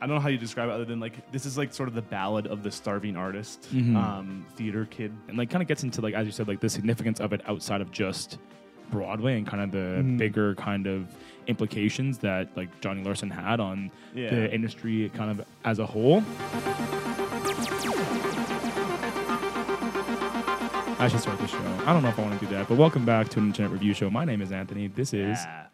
I don't know how you describe it other than like this is like sort of the ballad of the starving artist, Mhm. um, theater kid. and like kind of gets into like as you said like the significance of it outside of just Broadway and kind of the Mhm. bigger kind of implications that like Johnny Larson had on Yeah. the industry kind of as a whole. I should start the show. I don't know if I want to do that, but welcome back to an internet review show. My name is Anthony. This is Yeah.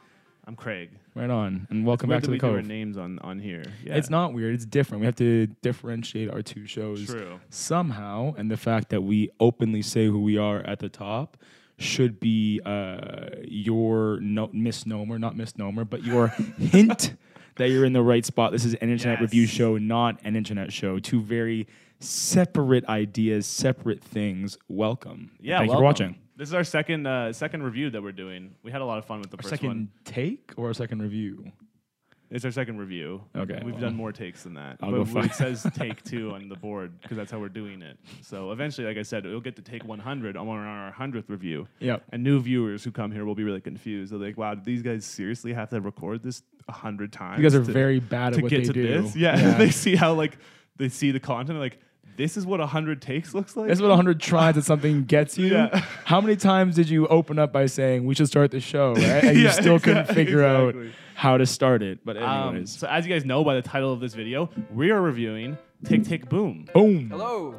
I'm Craig. right on, and welcome back to the we do our names on on here. Yeah. It's not weird. It's different. We have to differentiate our two shows true. somehow, and the fact that we openly say who we are at the top should be uh, your no- misnomer, not misnomer, but your hint that you're in the right spot. This is an internet review show, not an internet show. Two very separate ideas, separate things. Welcome. Yeah. Thank you for watching. This is our second uh, second review that we're doing. We had a lot of fun with the Our first second one. take or a second review? It's our second review. Okay, We've well. done more takes than that. I'll but go fi- it says take two on the board because that's how we're doing it. So eventually, like I said, it'll get to take 100 on our 100th review. Yep. And new viewers who come here will be really confused. They're like, wow, did these guys seriously have to record this 100 times? You guys are to- very bad to what get they to do. this? Yeah. they see how, like, they see the content. Like, this is what 100 takes looks like? This is what 100 tries at something gets you. Yeah. How many times did you open up by saying we should start the show, right? And you Yeah, still couldn't exact- figure exactly. out how to start it. But Um, anyways, so as you guys know by the title of this video, we are reviewing Tick Tick Boom. boom. Hello.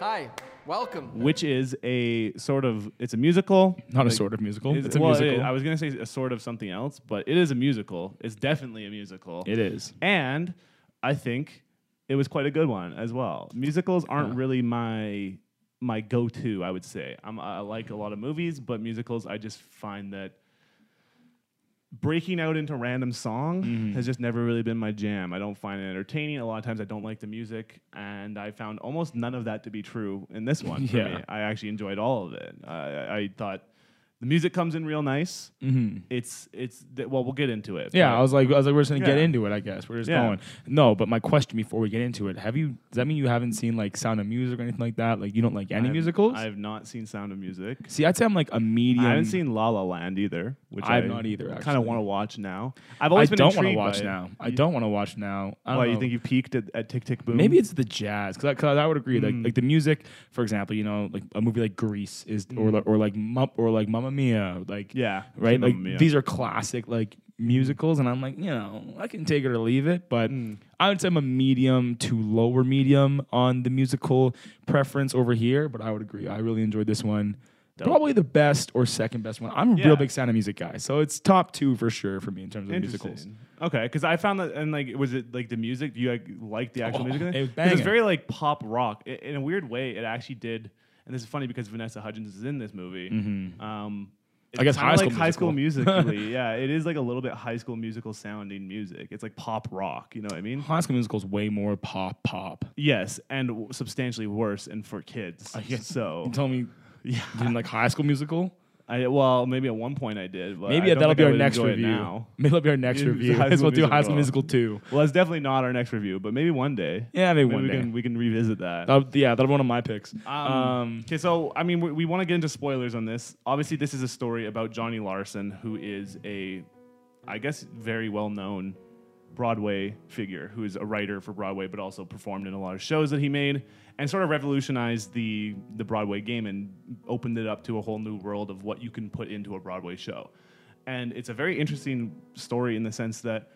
Hi. Welcome. which is a sort of it's a musical. Not a sort of musical. It's, It's a well, it- musical. I was gonna say a sort of something else, but it is a musical. It's definitely a musical. It is. and I think it was quite a good one as well. Musicals aren't Yeah. really my my go-to. I would say I'm, I like a lot of movies, but musicals I just find that breaking out into random song Mhm. has just never really been my jam. I don't find it entertaining. A lot of times I don't like the music, and I found almost none of that to be true in this one. For Yeah. me. I actually enjoyed all of it. I, I thought the music comes in real nice. Mm-hmm. It's it's th- well, we'll get into it. Yeah, but- I was like, I was like, we're just gonna get into it. I guess we're just Yeah. going. No, but my question before we get into it: Have you? Does that mean you haven't seen like Sound of Music or anything like that? Like you don't like any I've- musicals? I have not seen Sound of Music. See, I'd say I'm like a medium. I haven't seen La La Land either, which I have I not either, Kind of want to watch now. I've I always been I don't want to watch now. I don't want to watch now. I don't Why you think you peaked at, at Tick Tick Boom? Maybe it's the jazz, because I, I would agree. Like Mm. like the music, for example, you know, like a movie like Grease is, or Mm. like- or like Mum- or like Mamma Mia, like yeah, right, like these are classic like musicals, and I'm like, you know, I can take it or leave it, but Mm. I would say I'm a medium to lower medium on the musical preference over here. But I would agree, I really enjoyed this one. Dope. Probably the best or second best one. I'm a Yeah. real big Sound of Music guy, so it's top two for sure for me in terms of musicals. Okay, because I found that, and like, was it like the music? Do you like, like the actual Oh, music? it was, banging. It's very like pop rock. I- in a weird way, it actually did. And this is funny because Vanessa Hudgens is in this movie. Mhm. Um, I guess High School like High School Musical. Musically. yeah, it is like a little bit High School Musical sounding music. It's like pop rock. You know what I mean? High School Musical is way more pop pop. Yes, and w- substantially worse, and for kids. I guess- So You tell me, yeah, you didn't like High School Musical? I well maybe at one point I did, but Maybe I that'll be our next review. Now. Maybe that'll be our next review. High School we'll do High School Musical. 2. Well, it's definitely not our next review, but maybe one day. Yeah, maybe, Maybe one we day. can we can revisit that. That'll- yeah, that'll be one of my picks. Um, Um, okay, so I mean, we, we want to get into spoilers on this. Obviously, this is a story about Johnny Larson, who is a, I guess, very well known Broadway figure, who is a writer for Broadway, but also performed in a lot of shows that he made, and sort of revolutionized the the Broadway game and opened it up to a whole new world of what you can put into a Broadway show. And it's a very interesting story in the sense that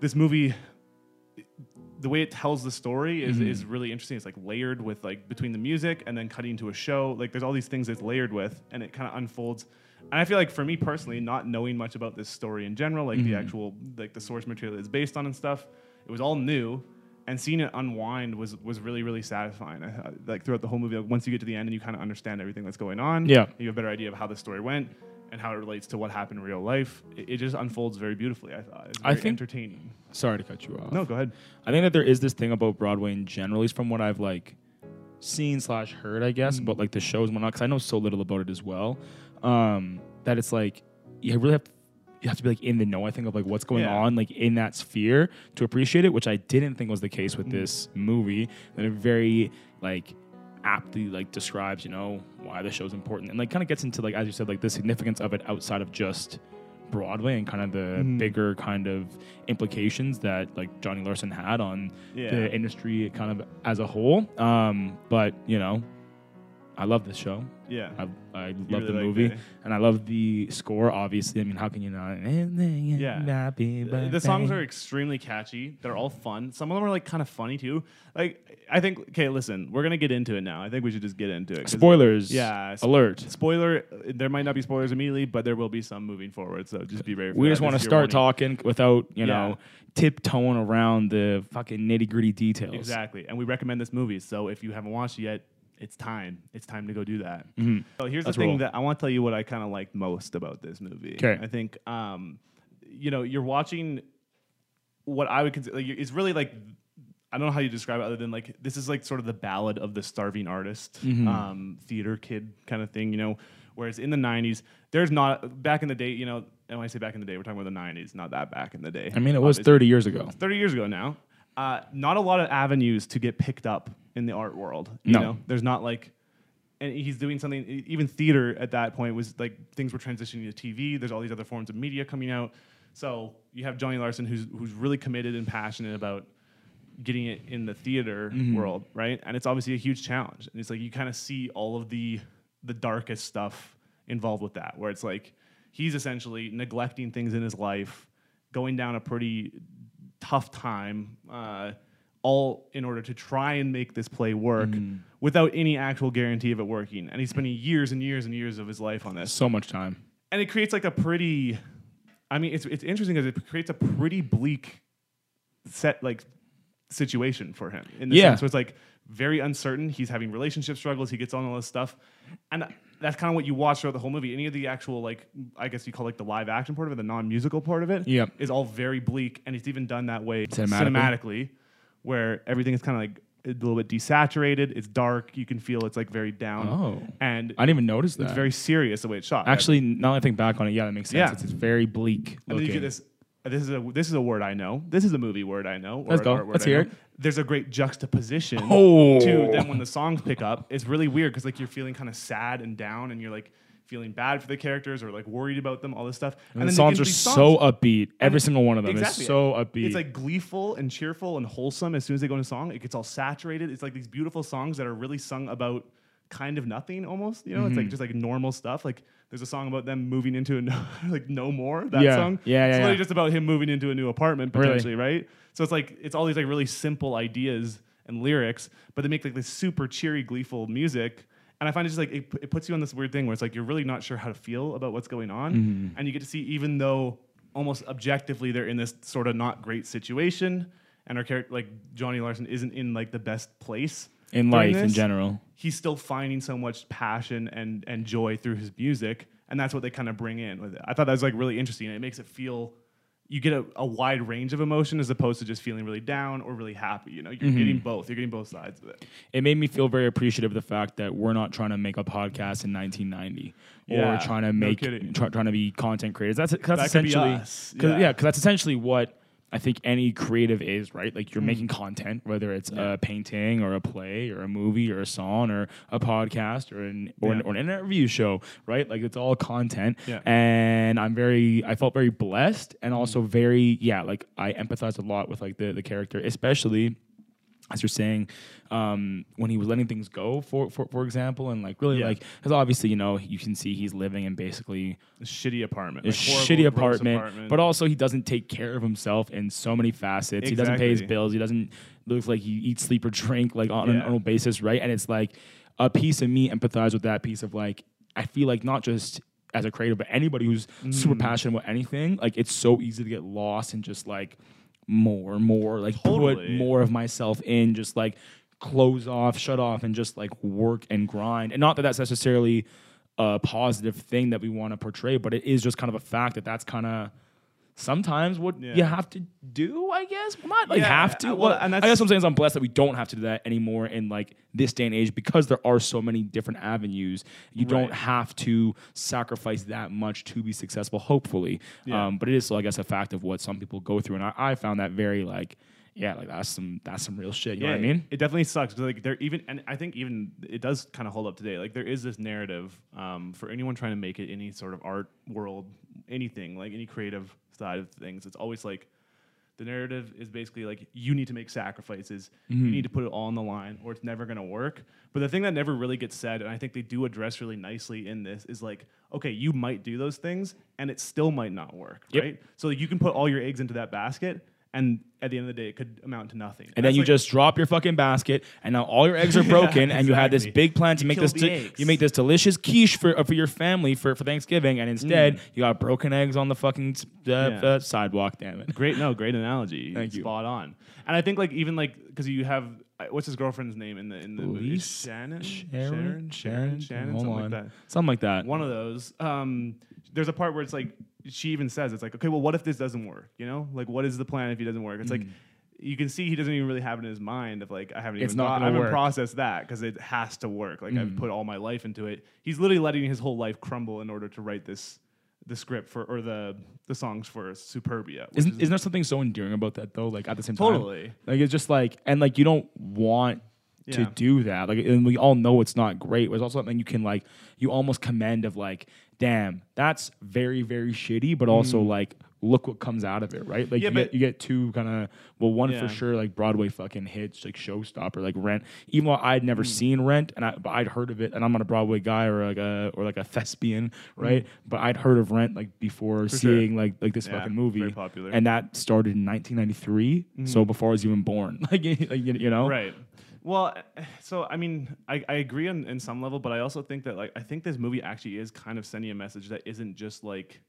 this movie the way it tells the story is, Mhm. is really interesting. It's like layered with like between the music and then cutting to a show. Like there's all these things it's layered with, and it kind of unfolds. And I feel like for me personally, not knowing much about this story in general, like the Mhm. actual like the source material it's based on and stuff, it was all new. And seeing it unwind was was really really satisfying. I, like throughout the whole movie, like, once you get to the end and you kind of understand everything that's going on, Yeah. you have a better idea of how the story went and how it relates to what happened in real life. It, it just unfolds very beautifully. I thought it's I think- entertaining. sorry to cut you off. No, go ahead. I think that there is this thing about Broadway in general, at least from what I've like seen slash heard, I guess, Mm. about like the shows and whatnot, because I know so little about it as well. Um, that it's like you really have to, you have to be like in the know. I think of like what's going Yeah. on like in that sphere to appreciate it, which I didn't think was the case with Mm. this movie. And it very like aptly like describes you know why the show's important and like kind of gets into like as you said like the significance of it outside of just Broadway and kind of the Mm-hmm. bigger kind of implications that like Johnny Larson had on Yeah. the industry kind of as a whole. Um, but you know, I love this show. Yeah. I, I love really the like movie the- and I love the score. Obviously, I mean, how can you not? Yeah. Happy The- the songs are extremely catchy. They're all fun. Some of them are like kind of funny too. Like I think okay, listen, we're gonna get into it now. I think we should just get into it. 'cause- spoilers. Yeah, sp- alert. Spoiler: There might not be spoilers immediately, but there will be some moving forward. So just be ready. For We that. just want to This is your start warning. talking without you know tiptoeing around the fucking nitty gritty details. Exactly, and we recommend this movie. So if you haven't watched it yet, it's time. It's time to go do that. Mhm. So here's Let's the thing roll. that I want to tell you what I kind of liked most about this movie. 'Kay. I think, um, you know, you're watching what I would consider. Like, it's really like I don't know how you describe it other than like this is like sort of the ballad of the starving artist, Mm-hmm. um, theater kid kind of thing. You know, whereas in the '90s, there's not back in the day. You know, and when I say back in the day, we're talking about the '90s, not that back in the day. I mean, it was obviously. 30 years ago. 30 years ago now. Uh, not a lot of avenues to get picked up in the art world. You No. know, there's not like, and he's doing something. Even theater at that point was like things were transitioning to TV. There's all these other forms of media coming out. So you have Johnny Larson, who's who's really committed and passionate about getting it in the theater Mm-hmm. world, right? And it's obviously a huge challenge. And it's like you kind of see all of the the darkest stuff involved with that, where it's like he's essentially neglecting things in his life, going down a pretty tough time, uh, all in order to try and make this play work mm. without any actual guarantee of it working. And he's spending years and years and years of his life on this So much time. and it creates like a pretty i mean it's, it's interesting because it creates a pretty bleak set like situation for him in the Yeah. sense where it's like very uncertain he's having relationship struggles he gets on all this stuff and that's kind of what you watch throughout the whole movie any of the actual like i guess you call like the live action part of it the non-musical part of it is Yep. all very bleak and it's even done that way Cinematically. cinematically where everything is kind of like a little bit desaturated it's dark you can feel it's like very down Oh. and I didn't even notice that. it's very serious the way it's shot Actually, now that I think back on it, yeah, that makes sense. Yeah. It's, it's very bleak And then you looking. get this. This is a this is a word I know. This is a movie word I know. or Let's an go. art word Let's I hear know. it. There's a great juxtaposition Oh. to then when the songs pick up. It's really weird because like you're feeling kind of sad and down, and you're like feeling bad for the characters or like worried about them, all this stuff. and the songs are these so upbeat. Every And- single one of them Exactly. is so upbeat. It's like gleeful and cheerful and wholesome as soon as they go into song. It gets all saturated. It's like these beautiful songs that are really sung about kind of nothing almost. You know, Mm-hmm. it's like just like normal stuff. Like there's a song about them moving into a no, like no more. That Yeah. song. Yeah, yeah, It's literally yeah. just about him moving into a new apartment Really? potentially, right? So it's like it's all these like really simple ideas and lyrics, but they make like this super cheery, gleeful music. And I find it just like it, it puts you on this weird thing where it's like you're really not sure how to feel about what's going on, Mm-hmm. and you get to see even though almost objectively they're in this sort of not great situation, and our character like Johnny Larson isn't in like the best place in life in general. He's still finding so much passion and and joy through his music, and that's what they kind of bring in with it. I thought that was like really interesting. It makes it feel you get a, a wide range of emotion as opposed to just feeling really down or really happy. You know, you're Mm-hmm. getting both. You're getting both sides of it. It made me feel very appreciative of the fact that we're not trying to make a podcast in 1990 Yeah, or trying to make try, trying to be content creators. That's that's That essentially yeah. yeah, because that's essentially what I think any creative is, right? Like you're mm. making content, whether it's. Yeah. a painting or a play or a movie or a song or a podcast or an or, an, or an interview show, right? Like it's all content. Yeah. And I'm very, I felt very blessed and mm. also very, yeah, like I empathize a lot with like the the character, especially as you're saying, um, when he was letting things go, for for, for example, and like really Yeah. like, because obviously you know you can see he's living in basically A shitty apartment. a like shitty apartment, apartment. but also he doesn't take care of himself in so many facets. He doesn't pay his bills. He doesn't look like he eats, sleep, or drink like on an Yeah. annual basis, right? And it's like a piece of me empathize with that piece of like I feel like not just as a creator, but anybody who's super Mm. passionate about anything, like it's so easy to get lost and just like more, more, like put more of myself in, just like close off, shut off, and just like work and grind. And not that that's necessarily a positive thing that we want to portray, but it is just kind of a fact that that's kind of sometimes what you have to do, I guess. Well, not like Yeah, have to. uh, Well, and I guess what I'm saying is I'm blessed that we don't have to do that anymore in like this day and age because there are so many different avenues. You don't have to sacrifice that much to be successful, hopefully. Yeah. Um, but it is still, I guess, a fact of what some people go through. And I, I found that very like, yeah, like that's some that's some real shit. You know what I mean? It definitely sucks. Like there even, and I think even it does kind of hold up today. Like there is this narrative um, for anyone trying to make it any sort of art world anything, like any creative side of things, it's always like the narrative is basically like you need to make sacrifices, Mm-hmm. you need to put it all on the line, or it's never gonna work. But the thing that never really gets said, and I think they do address really nicely in this, is like, okay, you might do those things, and it still might not work, Yep. right? So like, you can put all your eggs into that basket, and at the end of the day, it could amount to nothing. And then you like- just drop your fucking basket, and now all your eggs are broken, and you had this big plan to You make this de- you make this delicious quiche for uh, for your family for, for Thanksgiving, and instead you got broken eggs on the fucking uh, Mm. Yeah. uh, sidewalk. Damn it! Great, no, great analogy. Thank you. Spot on. And I think like even like because you have uh, what's his girlfriend's name in the in the movie? Shannon, Sharon, Sharon, Shannon, Hold something on. like that. Something like that. One of those. Um, there's a part where it's like she even says it's like okay, well, what if this doesn't work? You know, like what is the plan if he doesn't work? It's like. You can see he doesn't even really have it in his mind of like I haven't Mm. It's even thought- I haven't work. Mm. processed that because it has to work. Like I've put all my life into it. He's literally letting his whole life crumble in order to write this the script for or the the songs for Superbia. Isn't, is- isn't there something so endearing about that though? Like at the same time, Totally. Like it's just like, and like you don't want to Yeah. do that. Like, and we all know it's not great. But it's also something you can like, you almost commend of like, damn, that's very very shitty. But also like, look what comes out of it, right? Like Mm. Yeah, you, get, you get two kind of well, one Yeah. for sure like Broadway fucking hits like Showstopper, like Rent. Even though I'd Mm. never seen Rent, and I but I'd heard of it, and I'm not a Broadway guy or like a or like a thespian, right? But I'd heard of Rent like before Mm. For sure. seeing like like this Yeah, fucking movie, very popular. and that started in 1993, so before I was even born. Like, like, you know, Right. Well, so I mean, I, I agree on in some level, but I also think that like I think this movie actually is kind of sending a message that isn't just like.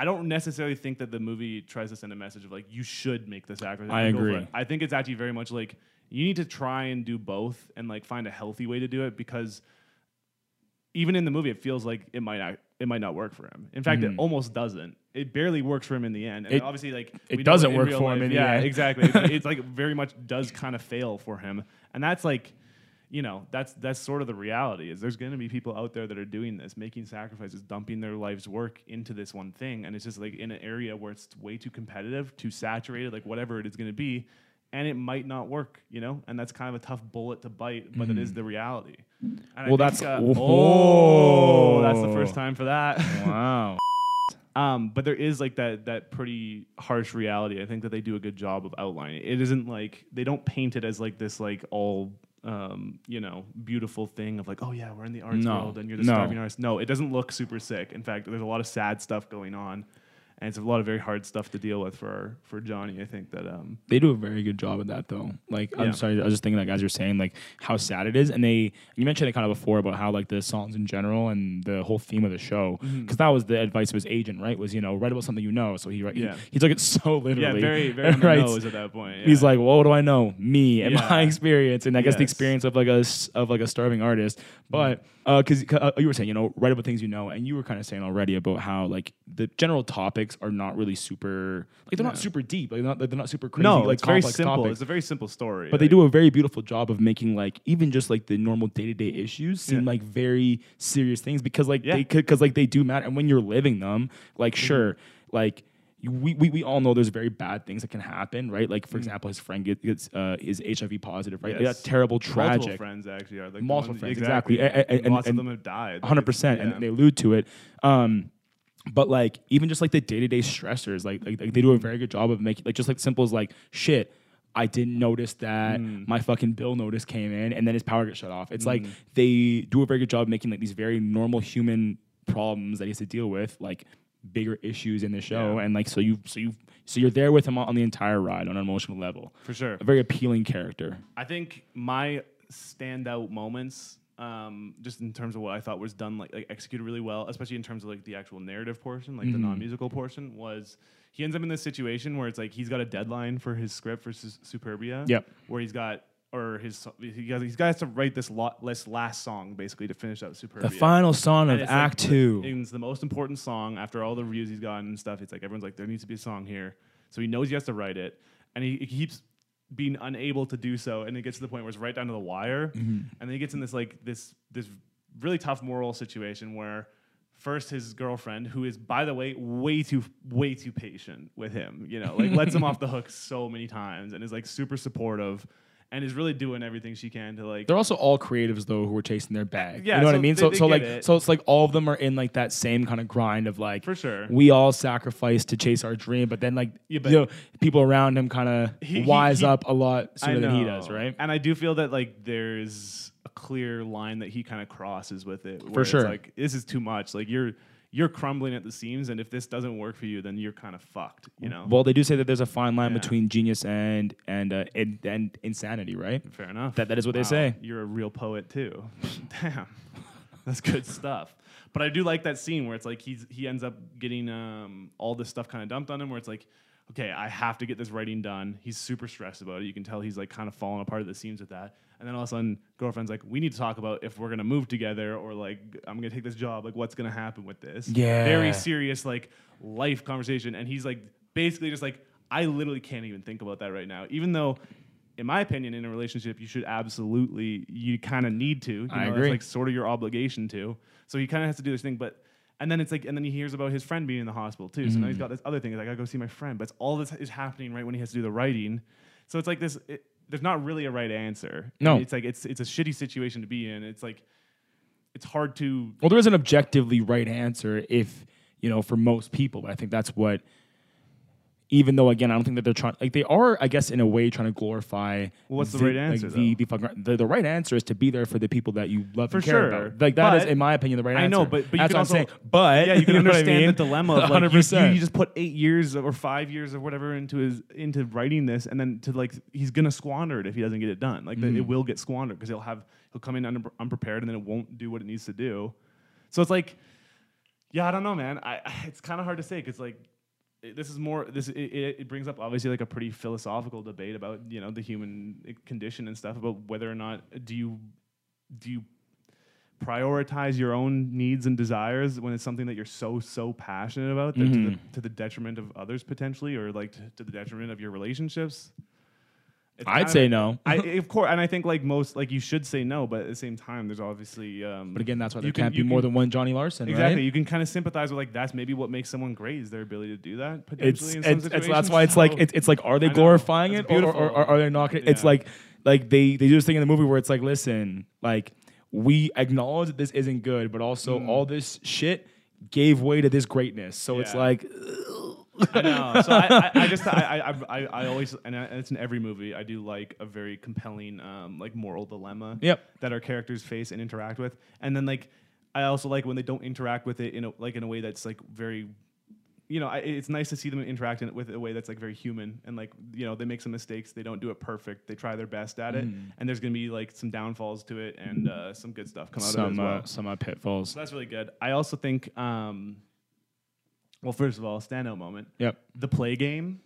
I don't necessarily think that the movie tries to send a message of like you should make this sacrifice. I and go for agree. I think it's actually very much like you need to try and do both and like find a healthy way to do it because even in the movie it feels like it might not it might not work for him. In fact, it almost doesn't. It barely works for him in the end. And Mm. It- obviously like it doesn't work for him life- in the yeah, end. exactly. It's, it's like very much does kind of fail for him, and that's like, you know, that's that's sort of the reality. Is there's going to be people out there that are doing this, making sacrifices, dumping their life's work into this one thing, and it's just like in an area where it's way too competitive, too saturated, like whatever it is going to be, and it might not work, you know, and that's kind of a tough bullet to bite, but it is the reality. And I Mm-hmm. Well, think, that's- uh, oh. oh, that's the first time for that. Wow. Um, but there is like that that pretty harsh reality. I think that they do a good job of outlining. It isn't like they don't paint it as like this like all um, you know beautiful thing of like oh yeah we're in the arts No. world and you're the No. starving artist. No, it doesn't look super sick. In fact, there's a lot of sad stuff going on, and it's a lot of very hard stuff to deal with for for Johnny. I think that um, They do a very good job of that, though. Like, I'm sorry, I was just thinking, like, as you're saying, like, how sad it is. And they, you mentioned it kind of before about how, like, the songs in general and the whole theme of the show, because Mm-hmm. that was the advice of his agent, right? Was, you know, write about something you know. So he, he- Yeah. he, took it so literally. yeah very very on Right. nose at that point. He's like, well, what do I know? Me and Yeah. my experience, and I guess the experience of like a of like a starving artist. But because uh, you were saying, you know, write about things you know, and you were kind of saying already about how like the general topics are not really super like they're not super deep, like they're not, they're not super crazy. no, like it's very simple. It's a very simple story. But they do a very beautiful job of making like even just like the normal day to day issues seem Yeah. like very serious things because like Yeah. they because like they do matter and when you're living them like Mm-hmm. sure like we, we, we all know there's very bad things that can happen right like for Mm. example his friend get- gets uh, is HIV positive right Yes. that's terrible tragic. Multiple friends actually are like Multiple ones- friends, exactly. A- a- And and- lots and- of them have died. Hundred percent, yeah. and they allude to it. Um, but like even just like the day to day stressors, like, like like they do a very good job of making like just like simple as like shit. I didn't notice that Mm. my fucking bill notice came in, and then his power gets shut off. It's like they do a very good job of making like these very normal human problems that he has to deal with, like bigger issues in the show, Yeah. and like so you so you so you're there with him on the entire ride on an emotional level. for sure. A very appealing character. I think my standout moments, um, just in terms of what I thought was done, like, like executed really well, especially in terms of like the actual narrative portion, like Mm-hmm. the non-musical portion, was he ends up in this situation where it's like he's got a deadline for his script for Su- Superbia. Yep. Where he's got or his he got, he's got to write this lot this last song basically to finish out Superbia. The final song of And like, Act the- Two. It's the most important song after all the reviews he's gotten and stuff. It's like everyone's like, there needs to be a song here. So he knows he has to write it, and he, he keeps being unable to do so. And it gets to the point where it's right down to the wire, Mm-hmm. and then he gets in this like this this really tough moral situation where. First, his girlfriend, who is, by the way, way too, way too patient with him, you know, like lets him off the hook so many times, and is like super supportive, and is really doing everything she can to like. They're also all creatives though who are chasing their bag. Yeah, you know what I mean. they- So they so like it. so it's like all of them are in like that same kind of grind of like For sure. we all sacrifice to chase our dream, but then like Yeah, but- you know, people around him kind of wise he- up a lot sooner than he does, right? And I do feel that like there's a clear line that he kind of crosses with it. where For it's sure. like this is too much. Like you're you're crumbling at the seams, and if this doesn't work for you, then you're kind of fucked. You know. Well, they do say that there's a fine line Yeah. between genius and and uh, and, and insanity, right? Fair enough. That- that is what they say. You're a real poet too. Damn, that's good stuff. But I do like that scene where it's like he's he ends up getting um, all this stuff kind of dumped on him. Where it's like, okay, I have to get this writing done. He's super stressed about it. You can tell he's like kind of falling apart at the seams with that. And then all of a sudden, girlfriend's like, we need to talk about if we're gonna move together or like I'm gonna take this job. Like, what's gonna happen with this? Yeah. Very serious like life conversation. And he's like basically just like, I literally can't even think about that right now, even though in my opinion, in a relationship, you should absolutely, you kind of need to. You I know, agree. That's like sort of your obligation to. So he kind of has to do this thing, but. And then it's like, and then he hears about his friend being in the hospital too. So now he's Mm-hmm. got this other thing. He's like, I gotta go see my friend. But it's all this is happening right when he has to do the writing. So it's like this. It, there's not really a right answer. No. it's like it's it's a shitty situation to be in. It's like it's hard to. Well, there is an objectively right answer if you know for most people, but I think that's what. Even though again, I don't think that they're trying like they are, I guess, in a way trying to glorify. Well, what's the right answer, Like, the, the, fucking- the the right answer is to be there for the people that you love For and care sure. about. Like that is, But- in my opinion, the right I answer. I know, but- but you that's can what also- I'm saying. But yeah, you can know what I understand mean? the dilemma of like you, 100%. you, you just put eight years or five years or whatever into his into writing this, and then to like he's gonna squander it if he doesn't get it done. Like the, it Mm-hmm. will get squandered because he'll have he'll come in un- unprepared and then it won't do what it needs to do. So it's like, yeah, I don't know, man. I it's kind of hard to say because like it- this is more this it, it, brings up obviously like a pretty philosophical debate about you know the human eh, condition and stuff about whether or not do you do you prioritize your own needs and desires when it's something that you're so so passionate about that to, the, Mhm. to the detriment of others potentially or like to, to the detriment of your relationships It's I'd say no. I of course and I think like most like you should say no but at the same time there's obviously um But again, that's why there can- can't be more can- than one Johnny Larson, Exactly, right? you can kind of sympathize with like that's maybe what makes someone great is their ability to do that potentially. It's, in some it's, it's that's why it's like it's, it's like are they glorifying it or, or, beautiful. or are they not? gonna- It's like like they they do this thing in the movie where it's like listen like we acknowledge that this isn't good, but also Mm. all this shit gave way to this greatness. So it's Yeah. like I know. So I, I, I just I, I I I always and I- it's in every movie. I do like a very compelling um like moral dilemma. Yep. That our characters face and interact with, and then like I also like when they don't interact with it in a like in a way that's like very. You know, I, it's nice to see them interact in it with it a way that's like very human and like you know they make some mistakes, they don't do it perfect, they try their best at it, Mm. and there's gonna be like some downfalls to it and uh, some good stuff come out of it some as well. uh, some uh, pitfalls. So that's really good. I also think, um, well, first of all, standout moment, Yep, the play game.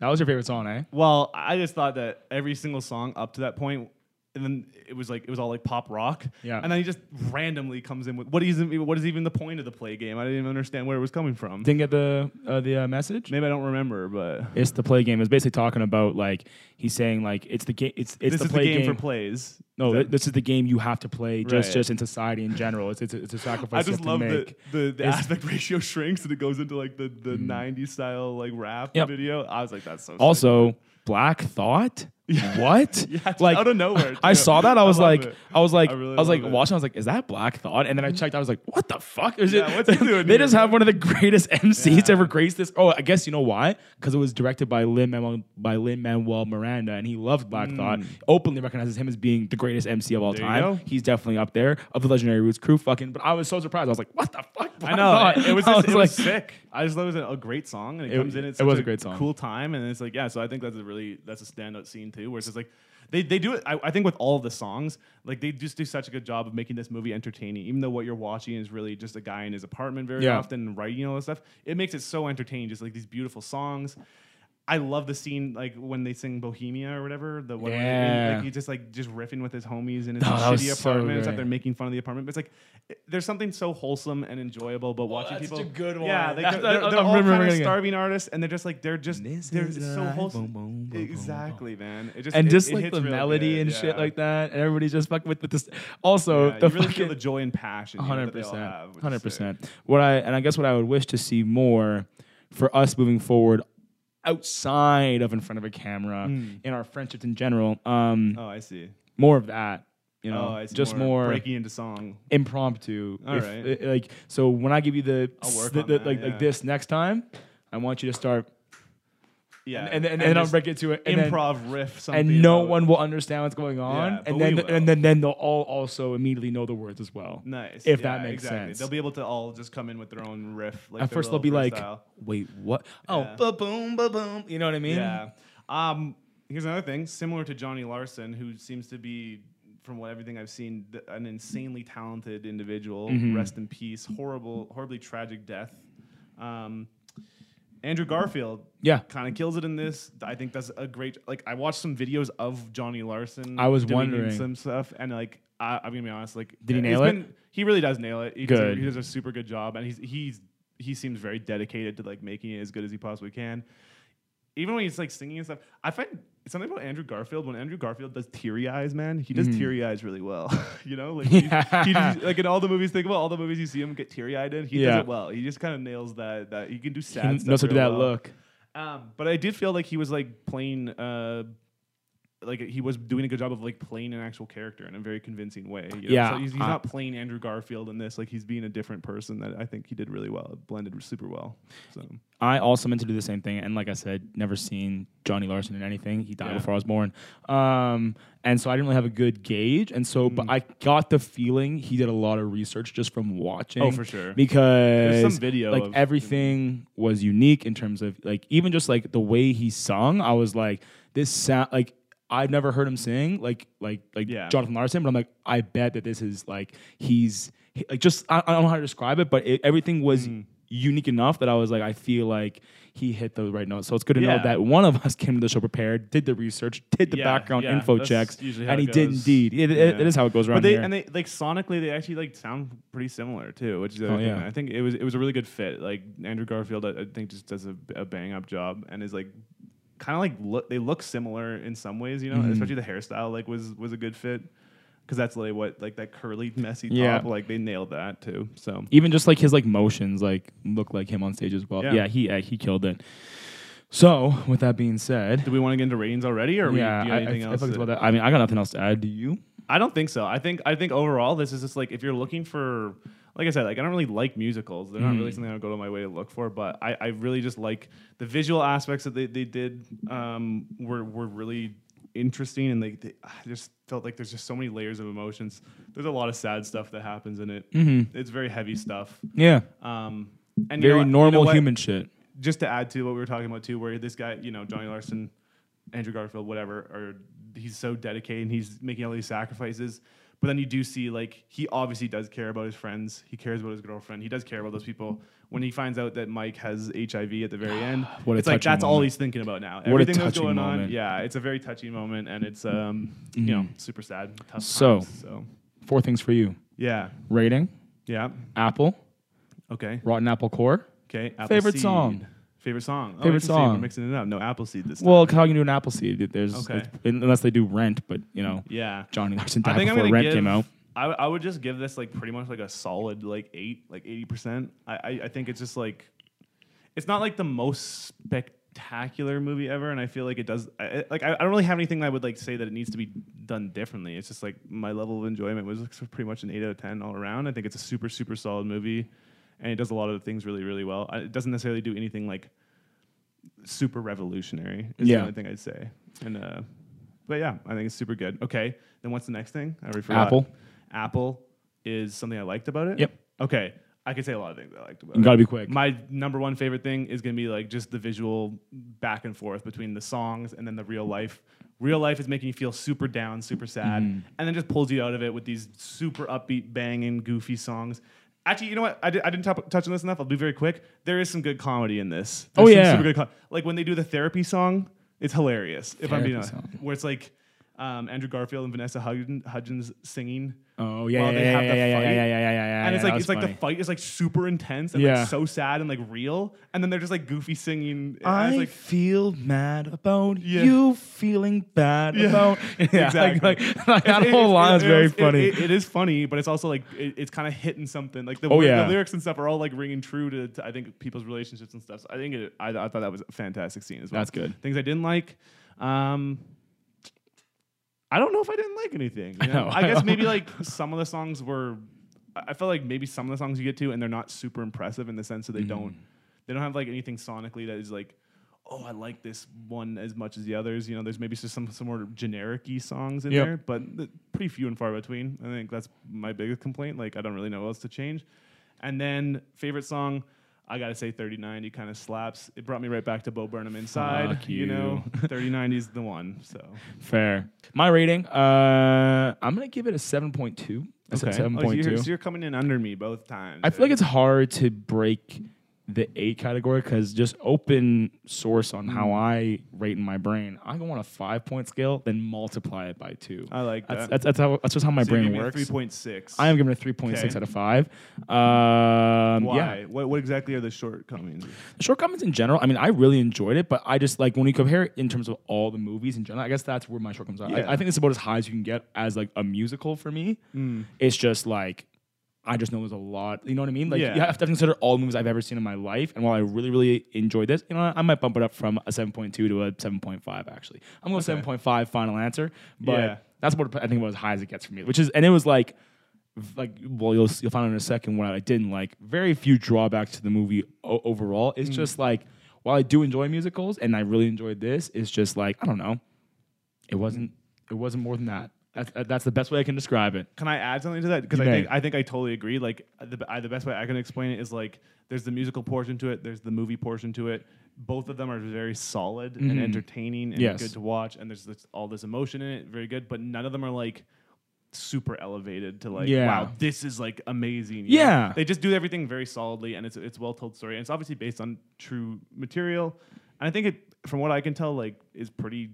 that was your favorite song, eh? Well, I just thought that every single song up to that point, and then it was like it was all like pop rock. Yeah. And then he just randomly comes in with what is what is even the point of the play game? I didn't even understand where it was coming from. Didn't get the uh, the uh, message. Maybe I don't remember, but It's the play game. It's basically talking about like he's saying like it's the game. It's it's this the is play the game, for plays. No, that- this is the game you have to play just Right. just in society in general. It's it's, a- it's a sacrifice I just love to that make. the, the aspect ratio shrinks and it goes into like the, the 90s style like rap Yep. video. I was like, that's so sick. Also, Black Thought. What? Yeah, like out of nowhere, I saw that. I I was love like, it. I was like, I I, was like it. watching. I was like, is that Black Thought? And then I checked. I was like, what the fuck? Is Yeah, it? what's he doing they just have one of the greatest MCs Yeah. ever grace this. Oh, I guess you know why? Because it was directed by Lin Manuel by Lin Manuel Miranda, and he loved Black Thought. Openly recognizes him as being the greatest MC of all Mm. There time. He's definitely up there of the legendary Roots crew. Fucking. But I was so surprised. I was like, what the fuck? I know Thought? it, it was I just, it was like, sick. I just thought it was a, great song, and it, It- comes in. It's it was a great song. cool time, and it's like yeah. So I think that's a really that's a standout scene too, where it's just like they, they do it. I, I think with all the songs, like they just do such a good job of making this movie entertaining. Even though what you're watching is really just a guy in his apartment very Yeah. often writing all this stuff, it makes it so entertaining. Just like these beautiful songs. I love the scene like when they sing Bohemia or whatever. The one where Yeah. they- like he's just like just riffing with his homies in his Oh, shitty apartment and stuff. great. They're making fun of the apartment, but it's like it- there's something so wholesome and enjoyable about oh, watching that's people. such a good Yeah, one. they, That's- they're, they're all kind of starving artists, and they're just like they're just This they're is so life. wholesome. Boom, boom, boom, boom, exactly, man. It just and it- just it like hits the real melody good, and shit like that, and everybody's just fucking with, with this. Also, Yeah, the you really feel the joy and passion. hundred that they all percent, have, which is hundred sick. percent. What I and I guess what I would wish to see more for us moving forward outside of in front of a camera in our friendships in general. Um, Oh, I see. more of that. You know, oh, I just more, breaking into song. impromptu. All If- right. uh, like so, when I give you the, I'll work the- the- that, like yeah. like this next time, I want you to start Yeah, and and, and, I'll break it to it and then- improv riff something. and no about- one will understand what's going on, Yeah, and then will. and then then they'll all also immediately know the words as well. Nice. if yeah, that makes exactly. sense. They'll be able to all just come in with their own riff. Like At first, they'll be like, freestyle. "Wait, what? Oh, Yeah. ba boom, ba boom." You know what I mean? Yeah. Um, here's another thing, similar to Johnny Larson, who seems to be, from what everything I've seen, th- an insanely talented individual. Mm-hmm. Rest in peace. Horrible, horribly tragic death. Um, Andrew Garfield Yeah. kind of kills it in this. I think that's a great. Like I watched some videos of Johnny Larson. I was doing wondering. some stuff, and like I, I'm gonna be honest, like Did he nail it? been- He really does nail it. He does a- Good. he does a super good job, and he's he's he seems very dedicated to like making it as good as he possibly can. Even when he's like singing and stuff, I find something about Andrew Garfield. When Andrew Garfield does teary eyes, man, he does teary eyes really well. you know, like Yeah. he just- like in all the movies. Think about all the movies you see him get teary eyed in. He Yeah. does it well. He just kind of nails that. That he can do He sad. knows how to do that well. look. Um, but I did feel like he was like playing, uh, like he was doing a good job of like playing an actual character in a very convincing way. you know? Yeah, so he's, he's uh, not playing Andrew Garfield in this. Like he's being a different person that I think he did really well. It blended super well. So I also meant to do the same thing, and like I said, never seen Johnny Larson in anything. He died Yeah. before I was born, um, and so I didn't really have a good gauge. And so, Mm. but I got the feeling he did a lot of research just from watching. Oh, for sure. because some video like of- everything was unique in terms of like even just like the way he sung. I was like, this sound like. I've never heard him sing like like like Yeah. Jonathan Larson, but I'm like, I bet that this is like he's he- like just I, I don't know how to describe it, but it, everything was Mm. unique enough that I was like, I feel like he hit the right note. So it's good to know that one of us came to the show prepared, did the research, did the Yeah, background yeah, info checks, and he did indeed. It, it- Yeah. it is how it goes around but they here. and they like sonically they actually like sound pretty similar too, which is Oh, yeah. I think it was it was a really good fit. Like Andrew Garfield, I, I think just does a, a bang up job and is like kind of like look they look similar in some ways, you know. Mhm. Especially the hairstyle like was was a good fit because that's like what like that curly messy Yeah. top like they nailed that too. So even just like his like motions like look like him on stage as well. Yeah. Yeah, he uh, he killed it. So with that being said, do we want to get into ratings already, or yeah, we, do I, you have anything I, I else? that- about that. I mean, I got nothing else to add. Do you? I don't think so. I think I think overall this is just like if you're looking for like I said, like I don't really like musicals. They're not really Mm. something I would go to my way to look for, but I, I really just like the visual aspects that they, they did um, were were really interesting and like they, I just felt like there's just so many layers of emotions. There's a lot of sad stuff that happens in it. Mm-hmm. It's very heavy stuff. Yeah, Um, and you very know what- you know normal what? human shit. just to add to what we were talking about too, where this guy, you know, Johnny Larson, Andrew Garfield, whatever, or he's so dedicated and he's making all these sacrifices. But then you do see like he obviously does care about his friends. He cares about his girlfriend. He does care about those people. When he finds out that Mike has HIV at the very end, What it's like that's all he's thinking about now. What a Everything that's going on, moment. yeah, it's a very touching moment, and it's um, you know, super sad, tough So- times, so Four things for you: yeah, rating, yeah, Apple, okay, Rotten Apple Core. okay. Favorite Appleseed. song? Favorite song. Oh, Favorite interesting. We're song. mixing it up. No Appleseed this time. Well, how you do an Appleseed? There's Okay. unless they do Rent, but you know, yeah. Johnny Larson I died before Rent give. came out. I, I would just give this like pretty much like a solid like eight, like eighty percent. I, I I think it's just like, it's not like the most spectacular movie ever, and I feel like it does. I, I- like I, I don't really have anything that I would like say that it needs to be done differently. It's just like my level of enjoyment was pretty much an eight out of ten all around. I think it's a super super solid movie, and it does a lot of the things really really well. It doesn't necessarily do anything like super revolutionary. Is Yeah. the only thing I'd say. And uh, but yeah, I think it's super good. Okay, then what's the next thing? I already forgot. Apple. Apple is something I liked about it. Yep. Okay, I could say a lot of things I liked about You it. gotta be quick. My number one favorite thing is gonna be like just the visual back and forth between the songs and then the real life. Real life is making you feel super down, super sad, Mm-hmm. and then just pulls you out of it with these super upbeat, banging, goofy songs. Actually, you know what? I, did, I didn't top- touch on this enough. I'll be very quick. There is some good comedy in this. Oh, There's some yeah. super good. Co- like when they do the therapy song, it's hilarious. If I'm being honest, song. where it's like um, Andrew Garfield and Vanessa Hudgens, Hudgens singing. Oh yeah, While yeah, they yeah, have yeah, the yeah, yeah, fight. yeah, yeah, yeah, yeah, yeah. and it's yeah, like it's was like the fight is like super intense and Yeah. like so sad and like real, and then they're just like goofy singing. and I like feel mad about Yeah. you feeling bad Yeah. about yeah, Exactly. like, like, like that It- it- whole it- line is it- very it- funny. it- it is funny, but it's also like it, it's kind of hitting something. Like the, Oh, yeah. the lyrics and stuff are all like ringing true to, to I think people's relationships and stuff. So I think it, I, I thought that was a fantastic scene as well. That's good. Things I didn't like. Um, I don't know if I didn't like anything. you know? I guess maybe like some of the songs were. I felt like maybe some of the songs you get to and they're not super impressive in the sense that they Mm-hmm. don't they don't have like anything sonically that is like oh I like this one as much as the others. You know, there's maybe just some some more generic-y songs in Yep. there, but pretty few and far between. I think that's my biggest complaint. Like I don't really know what else to change. And then favorite song. I gotta say, 3090 kind of slaps. It brought me right back to Bo Burnham inside. Fuck you. know, you. 3090 is the one. So Fair. My rating, uh, I'm gonna give it a seven point two. Seven Oh, so point you're, two. so you're coming in under me both times. I feel like it's hard to break the A category because just open source on Mm. how I rate in my brain. I go on a five point scale, then multiply it by two. I like That's that. that's, that's how that's just how my So brain giving me a works. 3.6. I am giving it a three point six out of five. Um, Why? Yeah, What, what exactly are the shortcomings? The shortcomings in general. I mean, I really enjoyed it, but I just like when you compare it in terms of all the movies in general. I guess that's where my shortcomings are. Yeah. I, I think it's about as high as you can get as like a musical for me. It's just like. I just know there's a lot. You know what I mean? Like Yeah. you have to consider all the movies I've ever seen in my life. And while I really, really enjoyed this, you know, I might bump it up from a 7.2 to a 7.5. Actually, I'm going 7.5 final answer. But Yeah. that's what I think about as high as it gets for me. Which is, and it was like, like well, you'll you'll find out in a second what I didn't like. Very few drawbacks to the movie o- overall. It's mm. just like while I do enjoy musicals and I really enjoyed this, it's just like I don't know. It wasn't. It wasn't more than that. That's, uh, that's the best way I can describe it. Can I add something to that? Because I think I think I totally agree. Like uh, the I, the best way I can explain it is like there's the musical portion to it, there's the movie portion to it. Both of them are very solid and Mhm. entertaining and Yes. good to watch, and there's this, all this emotion in it, very good. But none of them are like super elevated to like Yeah. wow this is like amazing you know? Yeah. they just do everything very solidly and it's it's well told story and it's obviously based on true material and i think it from what i can tell like is pretty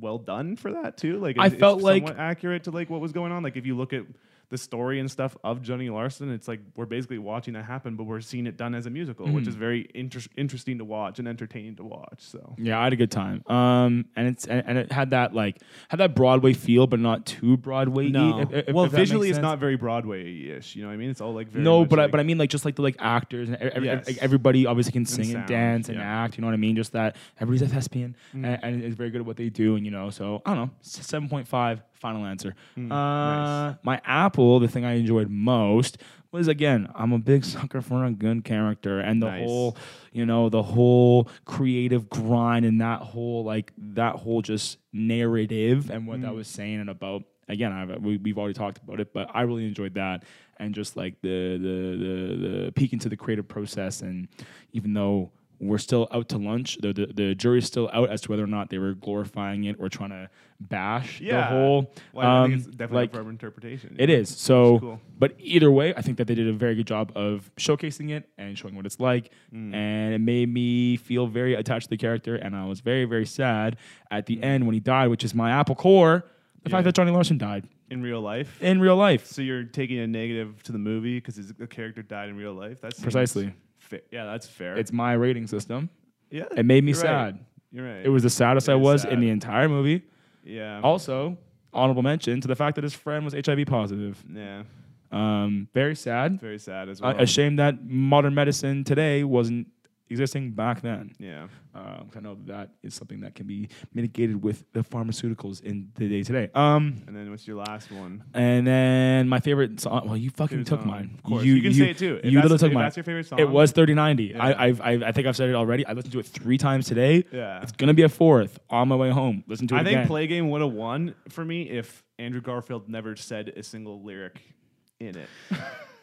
well done for that too like I felt it's like- accurate to like what was going on like if you look at the story and stuff of Johnny Larson, it's like we're basically watching that happen, but we're seeing it done as a musical, which Mhm. is very inter- interesting to watch and entertaining to watch. So Yeah, I had a good time. Um, and it's and, and it had that like had that Broadway feel, but not too Broadway. no, If, if- well, if visually it's not very Broadway-ish. You know what I mean? It's all like very no, but I, but I mean like just like the like actors and every, Yes. everybody obviously can sing and, sound, dance and yeah. act. You know what I mean? Just that everybody's a thespian Mm. and, and is very good at what they do. And you know, so I don't know, seven point five final answer. Mm, uh, nice. My Apple, the thing I enjoyed most was again, I'm a big sucker for a good character and the Nice. whole, you know, the whole creative grind and that whole like that whole just narrative and what that Mm. was saying and about. Again, I've, we, we've already talked about it, but I really enjoyed that and just like the the the, the peek into the creative process. And even though we're still out to lunch, the, the the jury's still out as to whether or not they were glorifying it or trying to bash the whole. Well, I um, think it's definitely like for interpretation. it yeah. is so. cool. But either way, I think that they did a very good job of showcasing it and showing what it's like, Mm. and it made me feel very attached to the character. And I was very very sad at the end when he died, which is my Apple core. The Yeah. fact that Johnny Larson died in real life. in real life. So you're taking a negative to the movie because a character died in real life. That's Precisely. Fa- yeah, that's fair. It's my rating system. yeah. It made me you're right. sad. You're right. It was the saddest It I is was sad. in the entire movie. yeah. Also, honorable mention to the fact that his friend was HIV positive. yeah. Um, very sad. Very sad as Uh, well. a shame that modern medicine today wasn't existing back then. Yeah. Uh, I know that is something that can be mitigated with the pharmaceuticals in the day today. Um, And then what's your last one? and then my favorite song. Well, you fucking Favorite took song. mine. Of course. You, can say it too. If you literally took mine. that's your favorite song. It was 3090. Yeah. I, I've, I've, I think I've said it already. I listened to it three times today. Yeah. It's gonna be a fourth on my way home. Listen to it I think. Play Game would have won for me if Andrew Garfield never said a single lyric in it.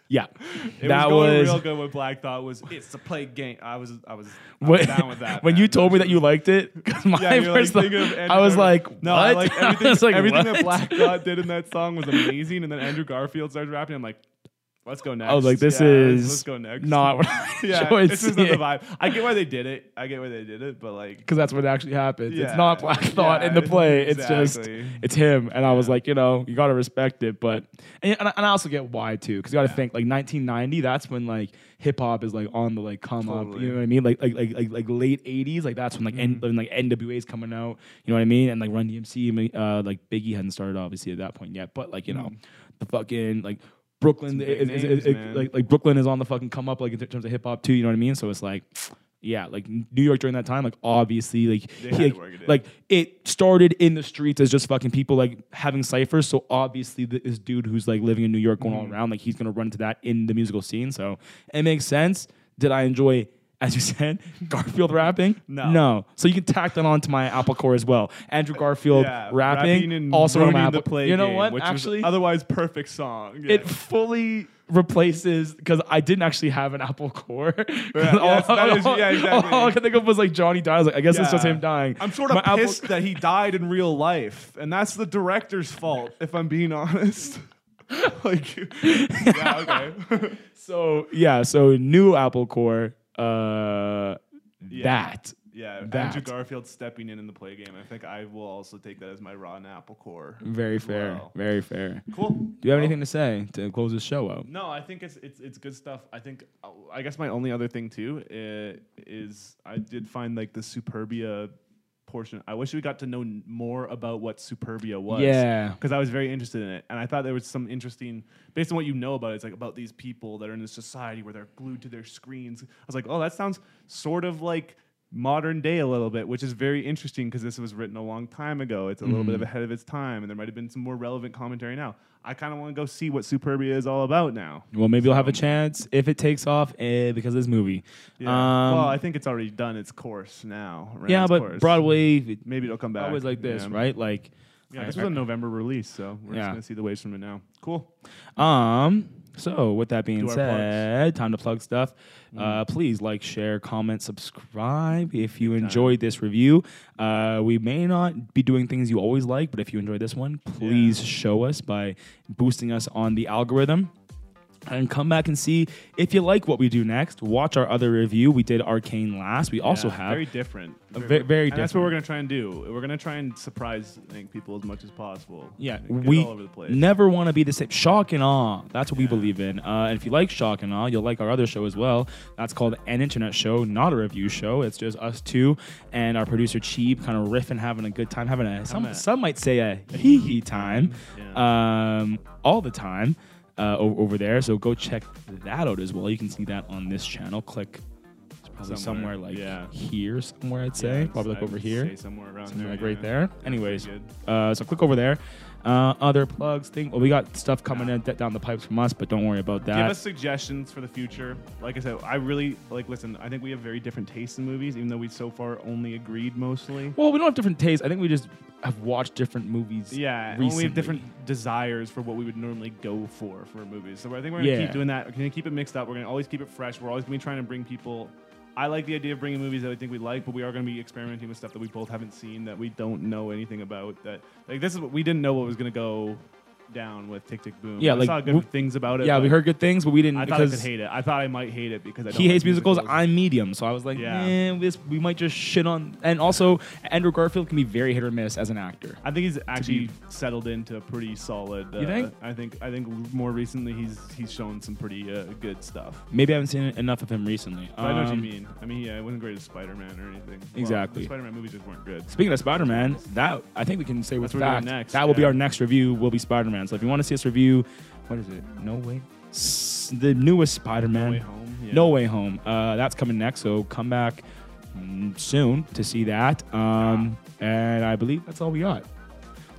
yeah, It that was going was real good when Black Thought was it's a play game. I was I was, I when, down with that. when man. you told me That you liked it. my Yeah, you're like thought- thinking of Andrew I was like, No, what? I like everything. I was like, everything what? that Black Thought did in that song was amazing, and then Andrew Garfield started rapping. I'm like, Let's go next. I was like, this Yeah, is let's go next. not what I yeah, enjoyed it's just not the vibe. I get why they did it. I get why they did it, but like, because that's what actually happens. Yeah. It's not Black Thought in the Yeah, play. It's just it's him. And I was like, you know, you got to respect it. But and, and I- also get why too, because you got to think like 1990. That's when like hip hop is like on the like come up. You know what I mean? Like like like like, like late 80s. Like that's when like N, Mm-hmm. when, like NWA's coming out. You know what I mean? And like Run DMC. Uh, like Biggie hadn't started obviously at that point yet. But like you know, the fucking like. Brooklyn is, is- names, is- is- man. like like Brooklyn is on the fucking come up like in terms of hip hop too. You know what I mean? So it's like, yeah, like New York during that time, like obviously, like They he, had to like, it like it started in the streets as just fucking people like having ciphers. So obviously, this dude who's like living in New York, going Mm-hmm. all around, like he's gonna run into that in the musical scene. So it makes sense. Did I enjoy? As you said, Garfield rapping? No. No. So you can tack that on to my Apple Core as well. Andrew Garfield yeah, rapping, and also on my Apple. play you know game, what? Actually, otherwise perfect song. Yeah. it fully replaces because I didn't actually have an Apple Core. Yeah, all, yes, that is- all- yeah, exactly. all I could think of was like Johnny dies. Like I guess it's just him dying. I'm sort of My Apple- pissed that he died in real life, and that's the director's fault, if I'm being honest. like, yeah, okay. So yeah, so new Apple Core. Uh, Yeah. that yeah, Andrew That. Garfield stepping in in the play game. I think I will also take that as my raw and apple core. very fair, well. very fair. Cool. Do you have Well, anything to say to close this show out? No, I think it's it's it's good stuff. I think I guess my only other thing too uh, is I did find like the Superbia portion. I wish we got to know n- more about what Superbia was. Yeah. because I was very interested in it, and I thought there was some interesting based on what you know about it. It's like about these people that are in this society where they're glued to their screens. I was like, oh, that sounds sort of like modern day a little bit, which is very interesting because this was written a long time ago. It's a little bit of ahead of its time, and there might have been some more relevant commentary now. I kind of want to go see what Superbia is all about now. Well, maybe you'll have a chance if it takes off eh, because of this movie. Yeah. Um, well, I think it's already done its course now. yeah, but course. Broadway it- maybe it'll come back. always like this, Yeah. right? Like, Yeah, this I- was a November release, so we're Yeah. just gonna see the waves from it now. Cool. Um. So with that being said, time to plug stuff. Uh, please like, share, comment, subscribe if you enjoyed this review. Uh, we may not be doing things you always like, but if you enjoyed this one, please show us by boosting us on the algorithm. And come back and see if you like what we do next. Watch our other review. We did Arcane last. We also Yeah, have very different. A ve- very and That's what we're gonna try and do. We're gonna try and surprise think, people as much as possible. Yeah, we all over the place. never want to be the same. Shock and awe. That's what we believe in. Uh, and if you like shock and awe, you'll like our other show as well. That's called an internet show, not a review show. It's just us two and our producer Cheap, kind of riffing, having a good time, having a some some might say a hee hee time, Yeah. um, all the time. Uh, over there, so go check that out as well. You can see that on this channel. Click probably somewhere, Somewhere, like yeah. here, somewhere I'd say, it's- probably like over here. somewhere around somewhere there, like yeah. right there. That's Anyways, uh, so click over there. Uh, other plugs, thing. Well, we got stuff coming in down the pipes from us, but don't worry about that Give us suggestions for the future. Like I said, I really like. Listen, I think we have very different tastes in movies, even though we so far only agreed mostly. well, we don't have different tastes. I think we just have watched different movies. Yeah, and we have different desires for what we would normally go for for movies. So I think we're gonna Yeah. keep doing that. We're gonna keep it mixed up. We're gonna always keep it fresh. We're always gonna be trying to bring people. I like the idea of bringing movies that I think we like, but we are gonna be experimenting with stuff that we both haven't seen that we don't know anything about. That like this is what we didn't know what was gonna go down with Tick Tick Boom. Yeah, I like, saw good we- things about it. Yeah, we heard good things, but we didn't I thought I could hate it. I thought I might hate it because I don't he like hates musicals. musicals. I'm medium, so I was like, Yeah. yeah, this we might just shit on. And also, Andrew Garfield can be very hit or miss as an actor. I think he's actually settled into a pretty solid. Uh, You think? I think. I think more recently he's he's shown some pretty uh, good stuff. Maybe I haven't seen enough of him recently. But I know what you Um, mean. I mean, yeah, it wasn't great as Spider Man or anything. Exactly. the Spider Man movies just weren't good. Speaking of Spider Man, that I think we can say with That's fact next, that will be our next review. Will be Spider Man. So if you want to see us review, what is it? No way. S- the newest Spider Man. No Way Home. Yeah. No Way Home. Uh, that's coming next, so come back mm, soon to see that. Um, And I believe that's all we got.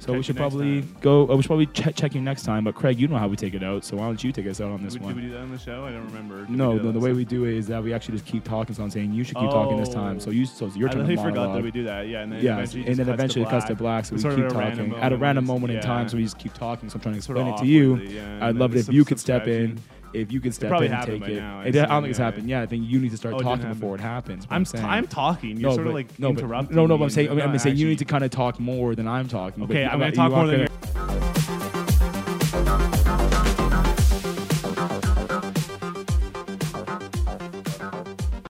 So we should probably time. go. Uh, we should probably che- check you next time. But Craig, you know how we take it out, so why don't you take us out on this we, one? did we do that on the show? I don't remember. Did no, do no. The way we do it is that we actually just keep talking. So I'm saying you should keep talking this time. So Oh. you, so it's your I turn to literally forgot that we do that. Yeah, and then Yeah, eventually and then eventually it cuts to black. so we of keep talking at a random moment, in time. So we just keep talking. So I'm trying to explain it to you. yeah, I'd love it if you could step in. If you could step probably in and happened take by it. now, I It- I don't think it's yeah. happened. Yeah, I think you need to start Oh, it didn't talking before it happens. I'm, saying. t- I'm talking. You're sort but- of like no, but- interrupting. No, no, me but I'm saying, I and mean, I'm not saying you need to kind of talk more than I'm talking. but Okay, you- I'm gonna you talk more than gonna-